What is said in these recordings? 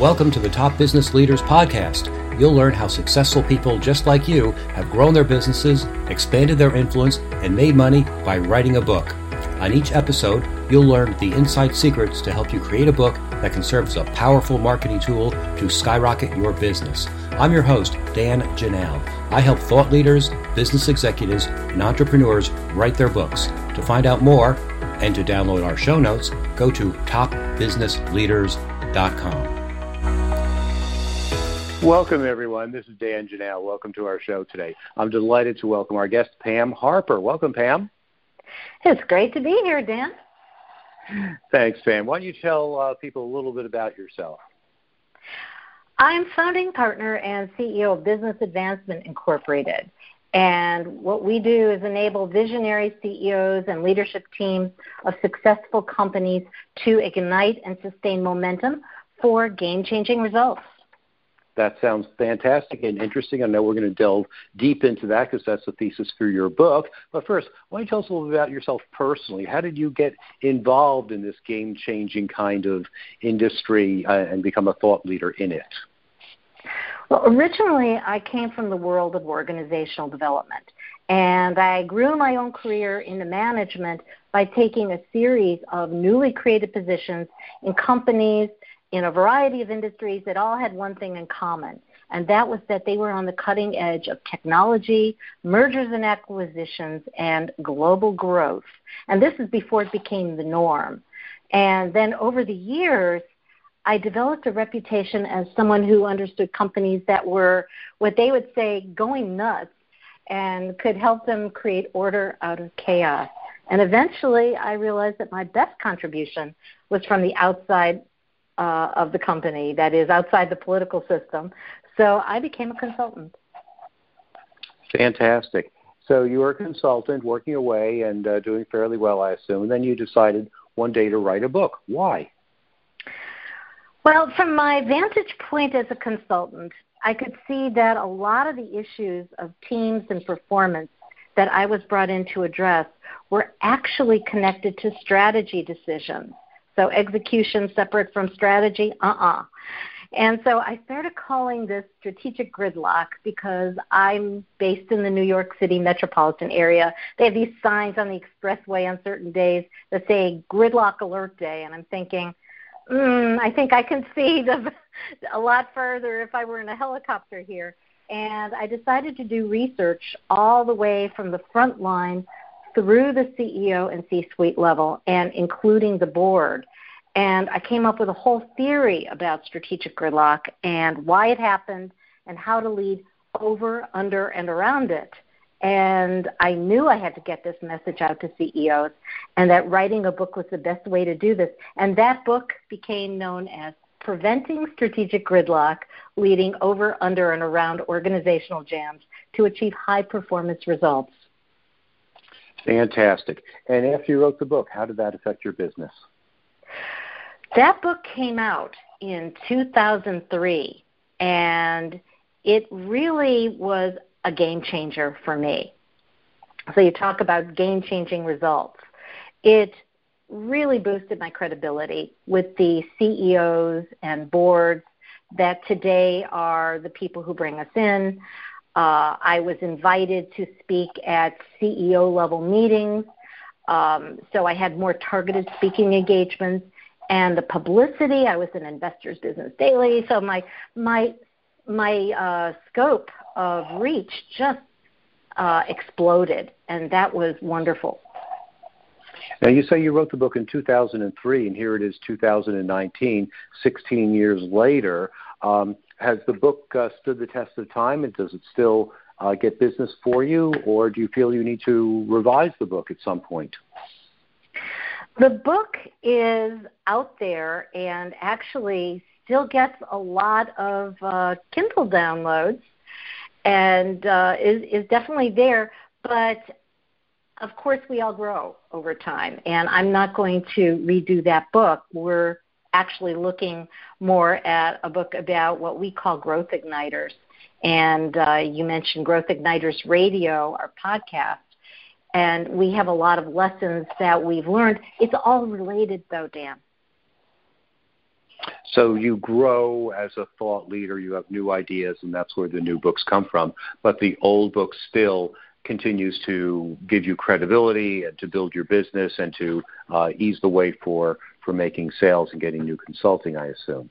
Welcome to the Top Business Leaders Podcast. You'll learn how successful people just like you have grown their businesses, expanded their influence, and made money by writing a book. On each episode, you'll learn the inside secrets to help you create a book that can serve as a powerful marketing tool to skyrocket your business. I'm your host, Dan Janal. I help thought leaders, business executives, and entrepreneurs write their books. To find out more and to download our show notes, go to topbusinessleaders.com. Welcome, everyone. This is Dan Janal. Welcome to our show today. I'm delighted to welcome our guest, Pam Harper. Welcome, Pam. It's great to be here, Dan. Thanks, Pam. Why don't you tell uh, people a little bit about yourself? I'm founding partner and CEO of Business Advancement Incorporated. And what we do is enable visionary CEOs and leadership teams of successful companies to ignite and sustain momentum for game changing results. That sounds fantastic and interesting. I know we're going to delve deep into that because that's the thesis for your book. But first, why don't you tell us a little bit about yourself personally? How did you get involved in this game changing kind of industry uh, and become a thought leader in it? Well, originally, I came from the world of organizational development. And I grew my own career into management by taking a series of newly created positions in companies in a variety of industries that all had one thing in common, and that was that they were on the cutting edge of technology, mergers and acquisitions, and global growth. And this is before it became the norm. And then over the years, I developed a reputation as someone who understood companies that were what they would say going nuts and could help them create order out of chaos. And eventually, I realized that my best contribution was from the outside uh, of the company that is outside the political system. So I became a consultant. Fantastic. So you were a consultant working away and uh, doing fairly well, I assume. And then you decided one day to write a book. Why? Well, from my vantage point as a consultant, I could see that a lot of the issues of teams and performance that I was brought in to address were actually connected to strategy decisions. So execution separate from strategy, uh-uh. And so I started calling this strategic gridlock because I'm based in the New York City metropolitan area. They have these signs on the expressway on certain days that say gridlock alert day, and I'm thinking, mm, I think I can see the, a lot further if I were in a helicopter here. And I decided to do research all the way from the front line through the CEO and C suite level and including the board. And I came up with a whole theory about strategic gridlock and why it happened and how to lead over, under, and around it. And I knew I had to get this message out to CEOs and that writing a book was the best way to do this. And that book became known as Preventing Strategic Gridlock, Leading Over, Under, and Around Organizational Jams to Achieve High Performance Results. Fantastic. And after you wrote the book, how did that affect your business? That book came out in 2003, and it really was a game changer for me. So, you talk about game changing results. It really boosted my credibility with the CEOs and boards that today are the people who bring us in. Uh, I was invited to speak at CEO level meetings. Um, so I had more targeted speaking engagements and the publicity. I was in Investors Business Daily, so my my my uh, scope of reach just uh, exploded, and that was wonderful. Now, you say you wrote the book in 2003, and here it is 2019, 16 years later. Um, has the book uh, stood the test of time, and does it still uh, get business for you, or do you feel you need to revise the book at some point? The book is out there and actually still gets a lot of uh, Kindle downloads and uh, is, is definitely there. But of course, we all grow over time, and I'm not going to redo that book. We're actually looking more at a book about what we call growth igniters. And uh, you mentioned Growth Igniters Radio, our podcast and we have a lot of lessons that we've learned. It's all related, though, Dan. So you grow as a thought leader, you have new ideas, and that's where the new books come from. But the old book still continues to give you credibility and to build your business and to uh, ease the way for, for making sales and getting new consulting, I assume.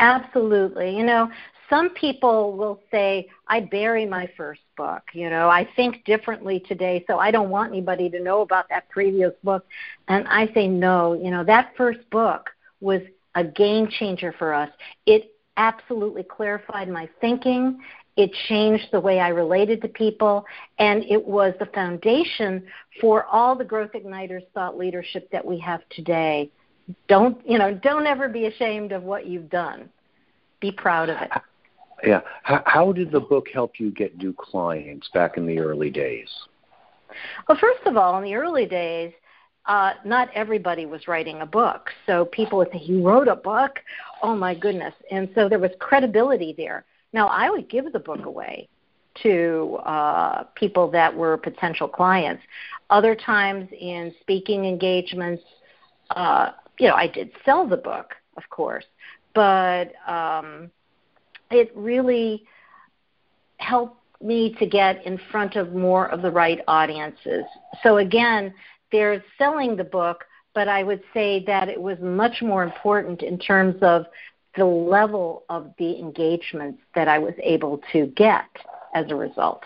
Absolutely. You know, some people will say, I bury my first book. You know, I think differently today, so I don't want anybody to know about that previous book. And I say, no, you know, that first book was a game changer for us. It absolutely clarified my thinking. It changed the way I related to people, and it was the foundation for all the Growth Igniters thought leadership that we have today. Don't you know? Don't ever be ashamed of what you've done. Be proud of it. Yeah. How, how did the book help you get new clients back in the early days? Well, first of all, in the early days, uh, not everybody was writing a book. So people would say, You wrote a book? Oh my goodness. And so there was credibility there. Now, I would give the book away to uh, people that were potential clients. Other times in speaking engagements, uh, you know, I did sell the book, of course, but um, it really helped me to get in front of more of the right audiences. So again, there's selling the book, but I would say that it was much more important in terms of the level of the engagements that I was able to get as a result.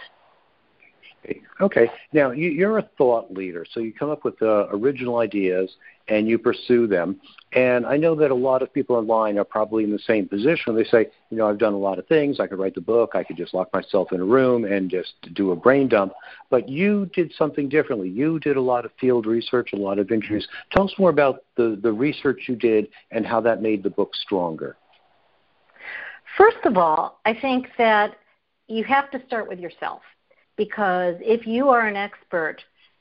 Okay. Now you're a thought leader, so you come up with uh, original ideas and you pursue them. And I know that a lot of people online are probably in the same position. They say, you know, I've done a lot of things. I could write the book. I could just lock myself in a room and just do a brain dump. But you did something differently. You did a lot of field research, a lot of interviews. Tell us more about the, the research you did and how that made the book stronger. First of all, I think that you have to start with yourself because if you are an expert,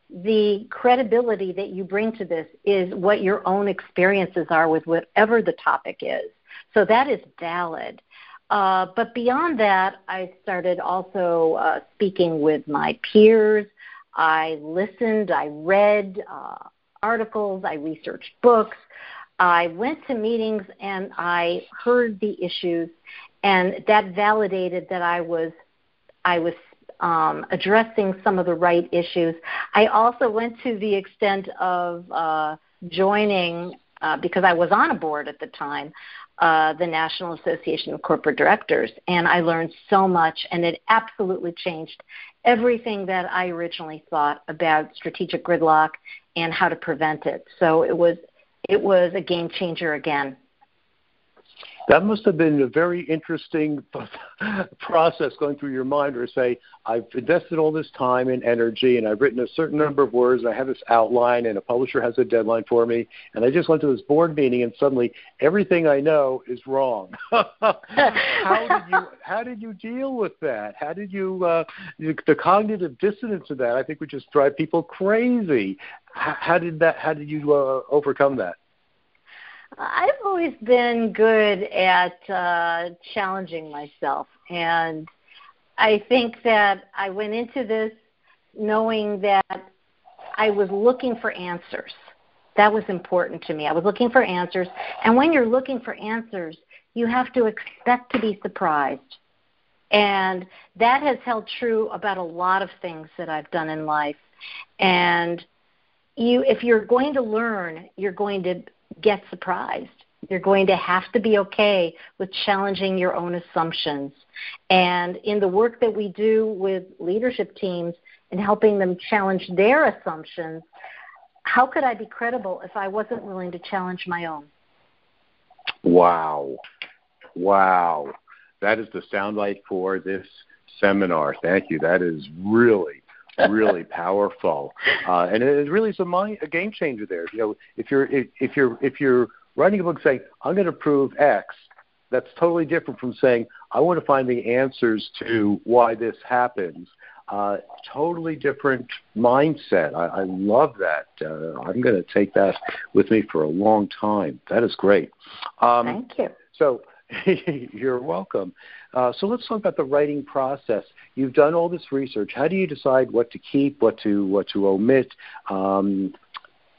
the credibility that you bring to this is what your own experiences are with whatever the topic is. So that is valid. Uh, but beyond that, I started also uh, speaking with my peers. I listened, I read uh, articles, I researched books. I went to meetings and I heard the issues, and that validated that I was I was um, addressing some of the right issues. I also went to the extent of uh, joining, uh, because I was on a board at the time, uh, the National Association of Corporate Directors, and I learned so much, and it absolutely changed everything that I originally thought about strategic gridlock and how to prevent it. So it was it was a game changer again. That must have been a very interesting process going through your mind to say, I've invested all this time and energy and I've written a certain number of words, and I have this outline and a publisher has a deadline for me, and I just went to this board meeting and suddenly everything I know is wrong. how did you how did you deal with that? How did you uh, the cognitive dissonance of that I think would just drive people crazy. How, how did that how did you uh, overcome that? I've always been good at uh, challenging myself, and I think that I went into this knowing that I was looking for answers. That was important to me. I was looking for answers, and when you're looking for answers, you have to expect to be surprised. And that has held true about a lot of things that I've done in life. And you if you're going to learn, you're going to get surprised. You're going to have to be okay with challenging your own assumptions. And in the work that we do with leadership teams and helping them challenge their assumptions, how could I be credible if I wasn't willing to challenge my own? Wow. Wow. That is the soundbite for this seminar. Thank you. That is really really powerful, uh, and it really is a, mind, a game changer there. You know, if you're if, if you're if you're writing a book saying I'm going to prove X, that's totally different from saying I want to find the answers to why this happens. Uh, totally different mindset. I, I love that. Uh, I'm going to take that with me for a long time. That is great. Um, Thank you. So you're welcome. Uh, so let's talk about the writing process. You've done all this research. How do you decide what to keep, what to what to omit? Um,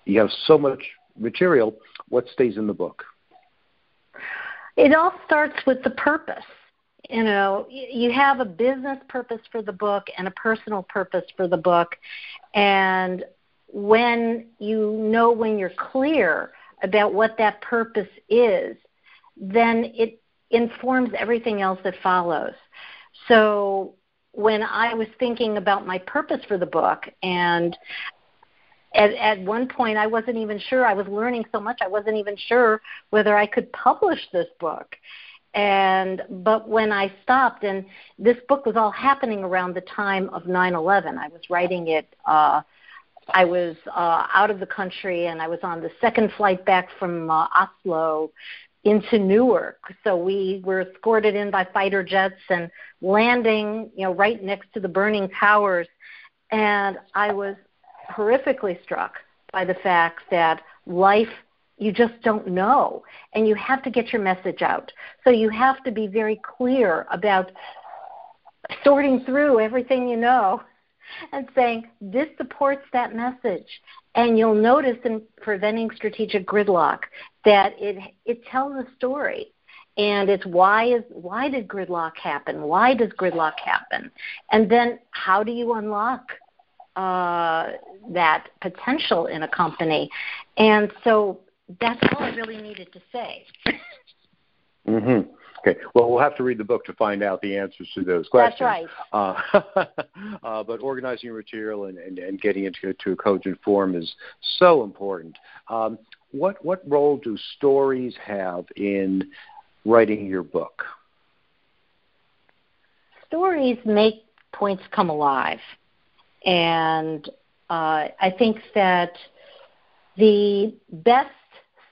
you have so much material. What stays in the book? It all starts with the purpose. You know, you have a business purpose for the book and a personal purpose for the book. And when you know when you're clear about what that purpose is, then it informs everything else that follows. So when I was thinking about my purpose for the book and at, at one point I wasn't even sure I was learning so much I wasn't even sure whether I could publish this book and but when I stopped and this book was all happening around the time of 9/11 I was writing it uh I was uh out of the country and I was on the second flight back from uh, Oslo into Newark. So we were escorted in by fighter jets and landing, you know, right next to the burning towers. And I was horrifically struck by the fact that life you just don't know and you have to get your message out. So you have to be very clear about sorting through everything you know and saying this supports that message and you'll notice in preventing strategic gridlock that it it tells a story. And it's why is why did gridlock happen? Why does gridlock happen? And then how do you unlock uh, that potential in a company? And so that's all i really needed to say. Mhm Okay. Well, we'll have to read the book to find out the answers to those questions. That's right. Uh, uh, but organizing your material and, and, and getting into to a cogent form is so important. Um, what what role do stories have in writing your book? Stories make points come alive, and uh, I think that the best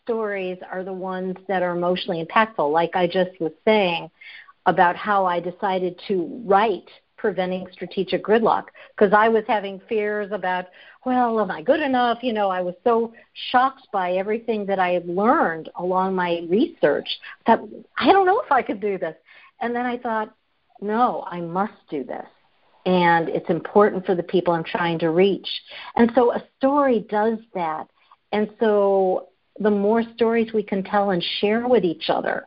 stories are the ones that are emotionally impactful, like I just was saying about how I decided to write preventing strategic gridlock because I was having fears about, well, am I good enough? You know, I was so shocked by everything that I had learned along my research that I don't know if I could do this. And then I thought, no, I must do this. And it's important for the people I'm trying to reach. And so a story does that. And so the more stories we can tell and share with each other,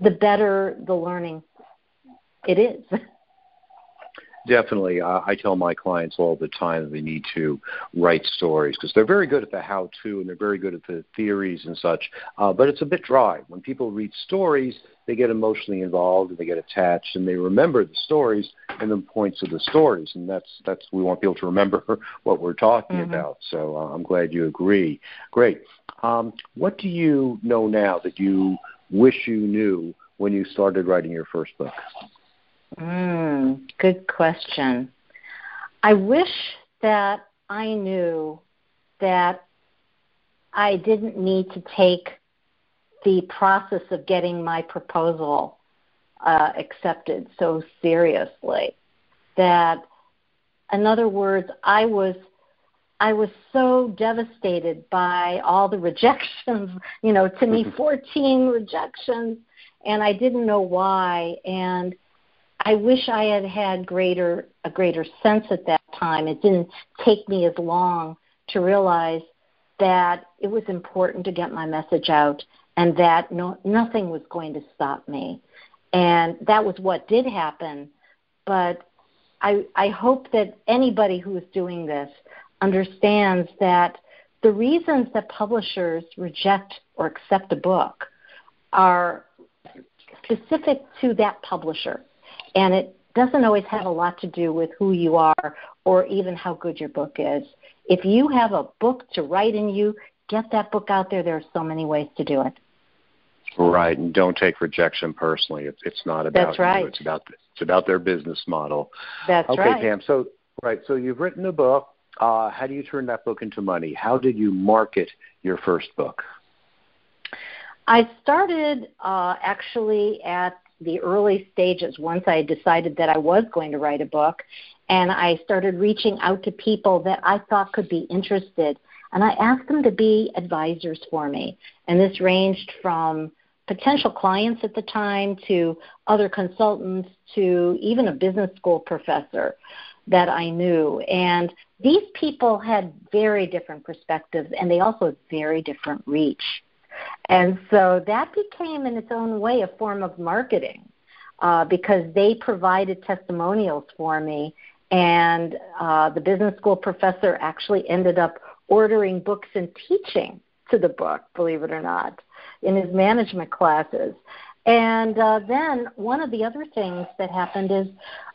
the better the learning it is. Definitely. Uh, I tell my clients all the time that they need to write stories because they're very good at the how to and they're very good at the theories and such, uh, but it's a bit dry. When people read stories, they get emotionally involved and they get attached and they remember the stories and the points of the stories. And that's, that's we want people to remember what we're talking mm-hmm. about. So uh, I'm glad you agree. Great. Um, what do you know now that you wish you knew when you started writing your first book? Mm, good question. I wish that I knew that I didn't need to take the process of getting my proposal uh, accepted so seriously. That, in other words, I was I was so devastated by all the rejections. You know, to me, 14 rejections, and I didn't know why. And I wish I had had greater a greater sense at that time. It didn't take me as long to realize that it was important to get my message out and that no, nothing was going to stop me. And that was what did happen. But I, I hope that anybody who is doing this understands that the reasons that publishers reject or accept a book are specific to that publisher and it doesn't always have a lot to do with who you are or even how good your book is. If you have a book to write in you, get that book out there. There are so many ways to do it. Right, and don't take rejection personally. It's it's not about That's right. you. It's about it's about their business model. That's okay, right. Okay, Pam. So right, so you've written a book. Uh, how do you turn that book into money? How did you market your first book? I started uh, actually at the early stages once I decided that I was going to write a book and I started reaching out to people that I thought could be interested and I asked them to be advisors for me. And this ranged from potential clients at the time to other consultants to even a business school professor that I knew. And these people had very different perspectives and they also had very different reach. And so that became, in its own way, a form of marketing uh, because they provided testimonials for me. And uh, the business school professor actually ended up ordering books and teaching to the book, believe it or not, in his management classes. And uh, then one of the other things that happened is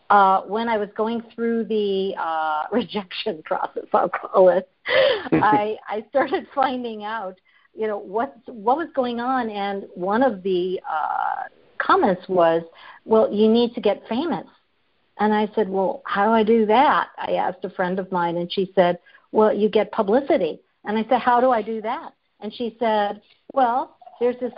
uh, when I was going through the uh, rejection process, I'll call it, I, I started finding out, you know, what what was going on, and one of the uh, comments was, "Well, you need to get famous." And I said, "Well, how do I do that?" I asked a friend of mine, and she said, "Well, you get publicity." And I said, "How do I do that?" And she said, "Well, there's this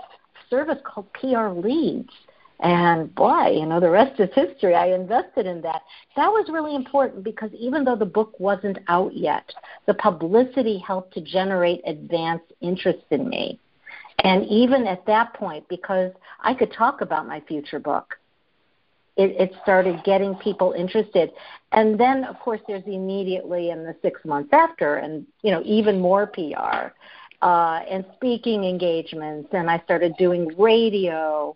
service called PR Leads." And boy, you know, the rest is history. I invested in that. That was really important because even though the book wasn't out yet, the publicity helped to generate advanced interest in me. And even at that point, because I could talk about my future book, it, it started getting people interested. And then, of course, there's immediately in the six months after, and you know, even more PR uh, and speaking engagements. And I started doing radio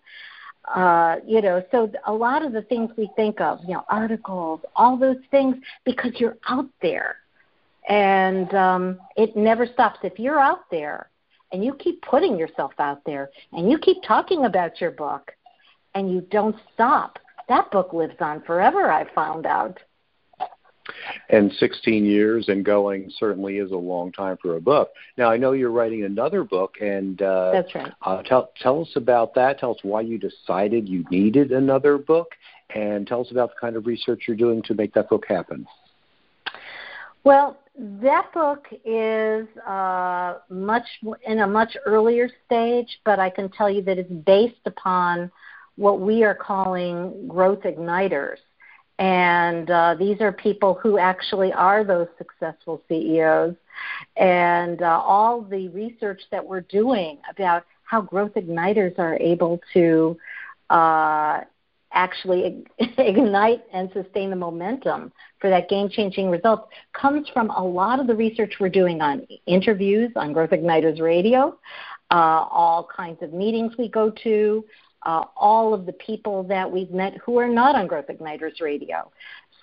uh, you know, so a lot of the things we think of, you know, articles, all those things, because you're out there, and um, it never stops. If you're out there and you keep putting yourself out there and you keep talking about your book, and you don't stop, that book lives on forever. I found out. And 16 years and going certainly is a long time for a book. Now, I know you're writing another book, and uh, that's right. Uh, tell tell us about that. Tell us why you decided you needed another book, and tell us about the kind of research you're doing to make that book happen. Well, that book is uh, much in a much earlier stage, but I can tell you that it's based upon what we are calling growth igniters. And uh, these are people who actually are those successful CEOs. And uh, all the research that we're doing about how growth igniters are able to uh, actually ignite and sustain the momentum for that game changing result comes from a lot of the research we're doing on interviews on Growth Igniters Radio, uh, all kinds of meetings we go to, uh, all of the people that we've met who are not on Growth Igniters Radio.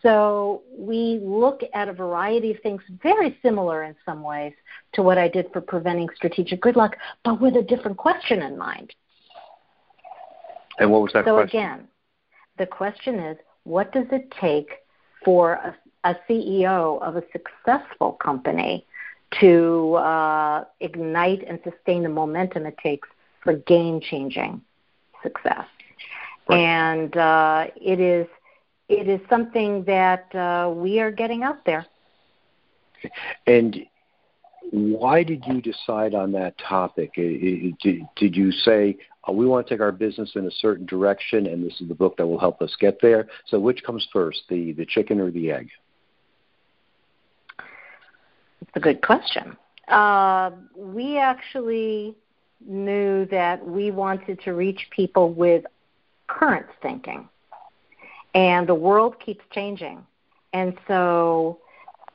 So we look at a variety of things very similar in some ways to what I did for preventing strategic gridlock, but with a different question in mind. And what was that so question? So again, the question is, what does it take for a, a CEO of a successful company to uh, ignite and sustain the momentum it takes for game changing success. Right. And uh, it is it is something that uh, we are getting out there. And why did you decide on that topic? Did, did you say oh, we want to take our business in a certain direction, and this is the book that will help us get there? So, which comes first, the the chicken or the egg? It's a good question. Uh, we actually knew that we wanted to reach people with current thinking. And the world keeps changing. And so,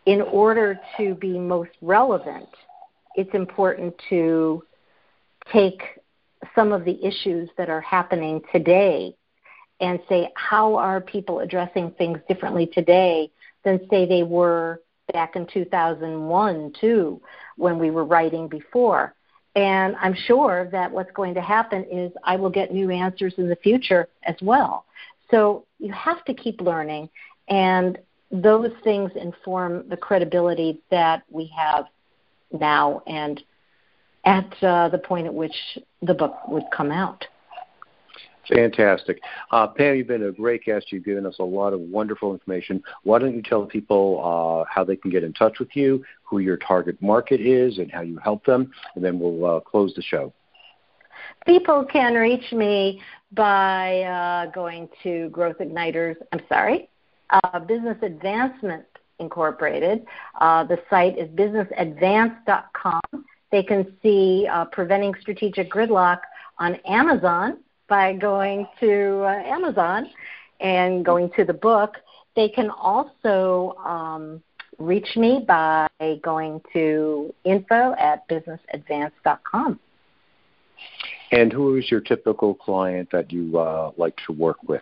in order to be most relevant, it's important to take some of the issues that are happening today and say, how are people addressing things differently today than, say, they were back in 2001, too, when we were writing before? And I'm sure that what's going to happen is I will get new answers in the future as well. So you have to keep learning, and those things inform the credibility that we have now and at uh, the point at which the book would come out. Fantastic. Uh, Pam, you've been a great guest. You've given us a lot of wonderful information. Why don't you tell people uh, how they can get in touch with you, who your target market is, and how you help them, and then we'll uh, close the show. People can reach me by uh, going to Growth Igniters, I'm sorry, uh, Business Advancement Incorporated. Uh, the site is businessadvance.com. They can see Preventing Strategic Gridlock on Amazon by going to uh, Amazon and going to the book. They can also um, reach me by going to info at businessadvance.com. And who is your typical client that you uh, like to work with?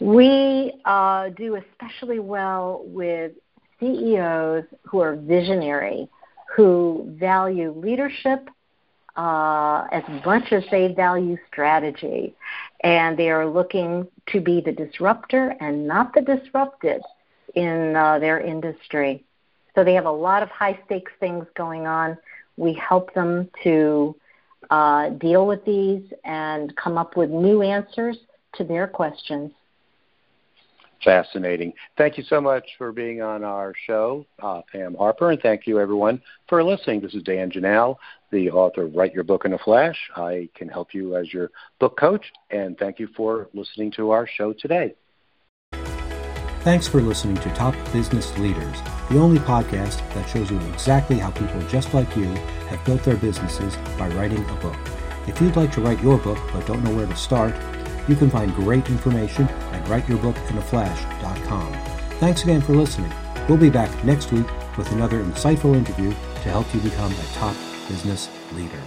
We uh, do especially well with CEOs who are visionary, who value leadership uh, as much as they value strategy. And they are looking to be the disruptor and not the disrupted in uh, their industry. So they have a lot of high stakes things going on. We help them to uh, deal with these and come up with new answers to their questions. Fascinating. Thank you so much for being on our show, uh, Pam Harper, and thank you everyone for listening. This is Dan Janal, the author of Write Your Book in a Flash. I can help you as your book coach, and thank you for listening to our show today. Thanks for listening to Top Business Leaders, the only podcast that shows you exactly how people just like you have built their businesses by writing a book. If you'd like to write your book but don't know where to start, you can find great information at writeyourbookinaflash.com. Thanks again for listening. We'll be back next week with another insightful interview to help you become a top business leader.